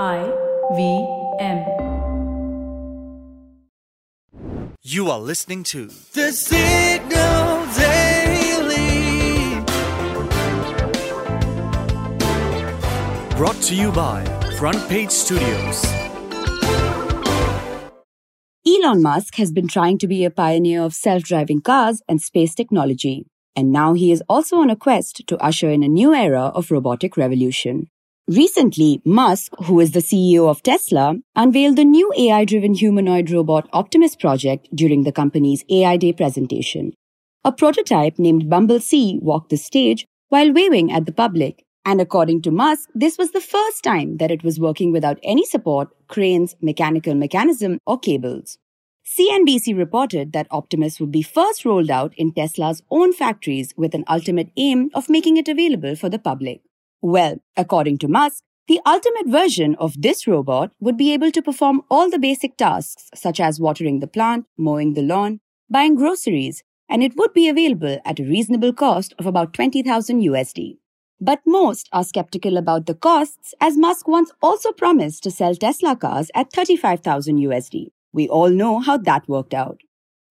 I V M. You are listening to The Signal Daily. Brought to you by Front Page Studios. Elon Musk has been trying to be a pioneer of self driving cars and space technology. And now he is also on a quest to usher in a new era of robotic revolution. Recently, Musk, who is the CEO of Tesla, unveiled the new AI driven humanoid robot Optimus project during the company's AI Day presentation. A prototype named Bumble C walked the stage while waving at the public. And according to Musk, this was the first time that it was working without any support, cranes, mechanical mechanism, or cables. CNBC reported that Optimus would be first rolled out in Tesla's own factories with an ultimate aim of making it available for the public. Well, according to Musk, the ultimate version of this robot would be able to perform all the basic tasks such as watering the plant, mowing the lawn, buying groceries, and it would be available at a reasonable cost of about 20,000 USD. But most are skeptical about the costs as Musk once also promised to sell Tesla cars at 35,000 USD. We all know how that worked out.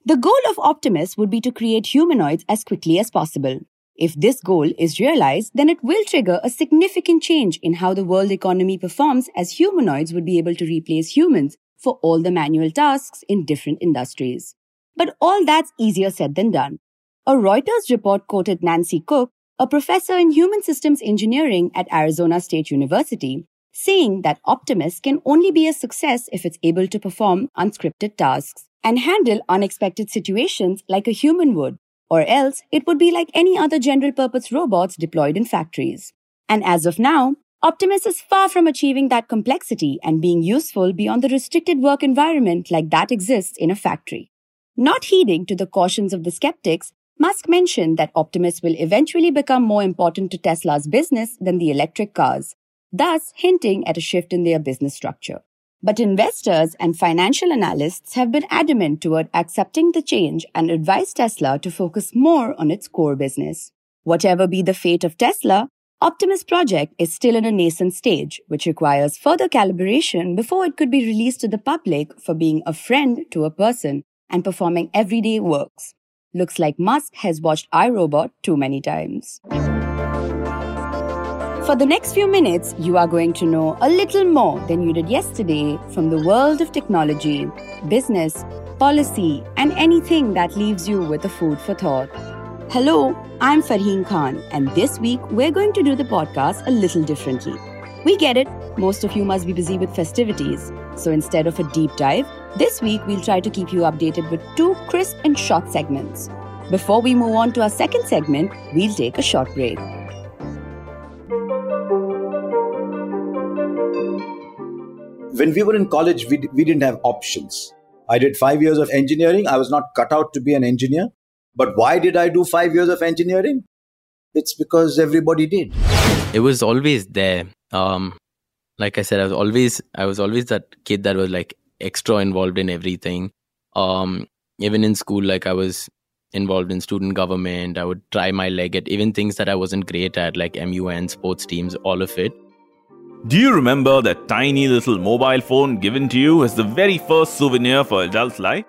The goal of Optimus would be to create humanoids as quickly as possible. If this goal is realized, then it will trigger a significant change in how the world economy performs as humanoids would be able to replace humans for all the manual tasks in different industries. But all that's easier said than done. A Reuters report quoted Nancy Cooke, a professor in human systems engineering at Arizona State University, saying that Optimus can only be a success if it's able to perform unscripted tasks and handle unexpected situations like a human would, or else it would be like any other general purpose robots deployed in factories. And as of now, Optimus is far from achieving that complexity and being useful beyond the restricted work environment like that exists in a factory. Not heeding to the cautions of the skeptics, Musk mentioned that Optimus will eventually become more important to Tesla's business than the electric cars, thus hinting at a shift in their business structure. But investors and financial analysts have been adamant toward accepting the change and advise Tesla to focus more on its core business. Whatever be the fate of Tesla, Optimus project is still in a nascent stage, which requires further calibration before it could be released to the public for being a friend to a person and performing everyday works. Looks like Musk has watched iRobot too many times. For the next few minutes, you are going to know a little more than you did yesterday from the world of technology, business, policy, and anything that leaves you with a food for thought. Hello, I'm Farheen Khan, and this week we're going to do the podcast a little differently. We get it, most of you must be busy with festivities. So instead of a deep dive, this week we'll try to keep you updated with two crisp and short segments. Before we move on to our second segment, we'll take a short break. When we were in college, we, we didn't have options. I did five years of engineering. I was not cut out to be an engineer. But why did I do five years of engineering? It's because everybody did. It was always there. Um, like I said, I was always I was always that kid that was like extra involved in everything. Um, even in school, like I was involved in student government. I would try my leg at even things that I wasn't great at, like MUN, sports teams, all of it. Do you remember that tiny little mobile phone given to you as the very first souvenir for adult life?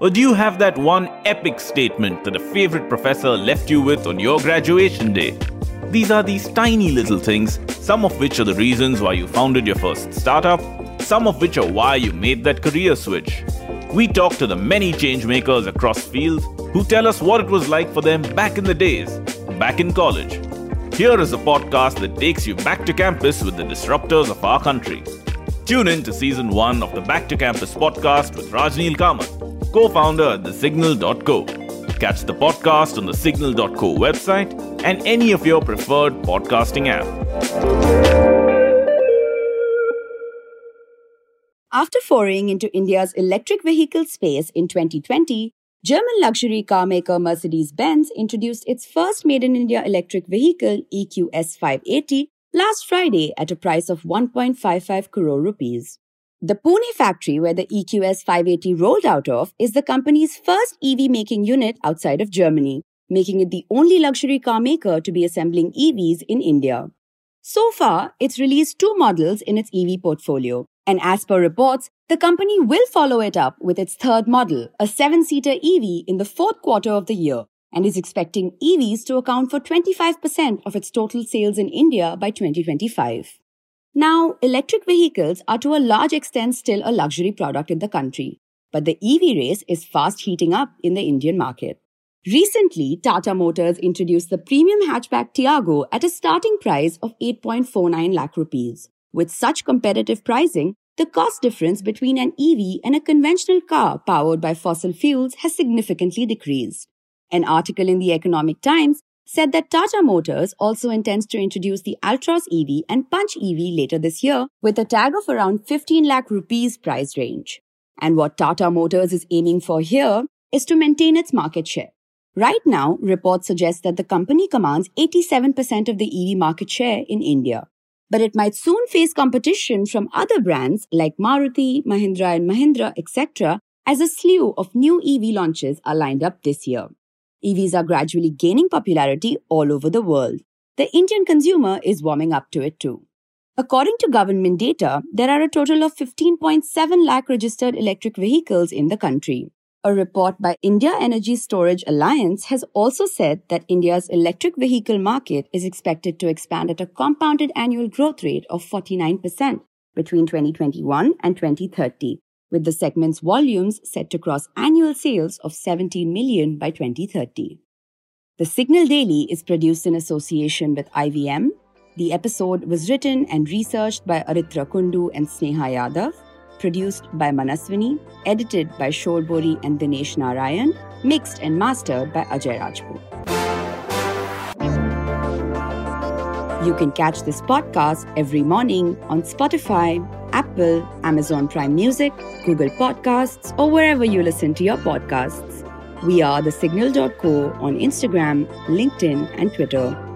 Or do you have that one epic statement that a favorite professor left you with on your graduation day? These are these tiny little things, some of which are the reasons why you founded your first startup, some of which are why you made that career switch. We talk to the many changemakers across fields who tell us what it was like for them back in the days, back in college. Here is a podcast that takes you back to campus with the disruptors of our country. Tune in to season one of the Back to Campus podcast with Rajneel Kamath, co founder at thesignal.co. Catch the podcast on the signal.co website and any of your preferred podcasting app. After foraying into India's electric vehicle space in 2020, German luxury car maker Mercedes Benz introduced its first made in India electric vehicle, EQS 580, last Friday at a price of 1.55 crore rupees. The Pune factory where the EQS 580 rolled out of is the company's first EV making unit outside of Germany, making it the only luxury car maker to be assembling EVs in India. So far, it's released two models in its EV portfolio. And as per reports, the company will follow it up with its third model, a seven seater EV, in the fourth quarter of the year, and is expecting EVs to account for 25% of its total sales in India by 2025. Now, electric vehicles are to a large extent still a luxury product in the country, but the EV race is fast heating up in the Indian market. Recently, Tata Motors introduced the premium hatchback Tiago at a starting price of 8.49 lakh rupees. With such competitive pricing, the cost difference between an EV and a conventional car powered by fossil fuels has significantly decreased. An article in the Economic Times said that Tata Motors also intends to introduce the Altroz EV and Punch EV later this year with a tag of around 15 lakh rupees price range. And what Tata Motors is aiming for here is to maintain its market share. Right now, reports suggest that the company commands 87% of the EV market share in India. But it might soon face competition from other brands like Maruti, Mahindra and Mahindra, etc., as a slew of new EV launches are lined up this year. EVs are gradually gaining popularity all over the world. The Indian consumer is warming up to it too. According to government data, there are a total of 15.7 lakh registered electric vehicles in the country. A report by India Energy Storage Alliance has also said that India's electric vehicle market is expected to expand at a compounded annual growth rate of 49% between 2021 and 2030, with the segment's volumes set to cross annual sales of 17 million by 2030. The Signal Daily is produced in association with IVM. The episode was written and researched by Aritra Kundu and Sneha Yadav, produced by Manaswini, edited by Shorbori and Dinesh Narayan, mixed and mastered by Ajay Rajput. You can catch this podcast every morning on Spotify, Apple, Amazon Prime Music, Google Podcasts, or wherever you listen to your podcasts. We are the signal.co on Instagram, LinkedIn, and Twitter.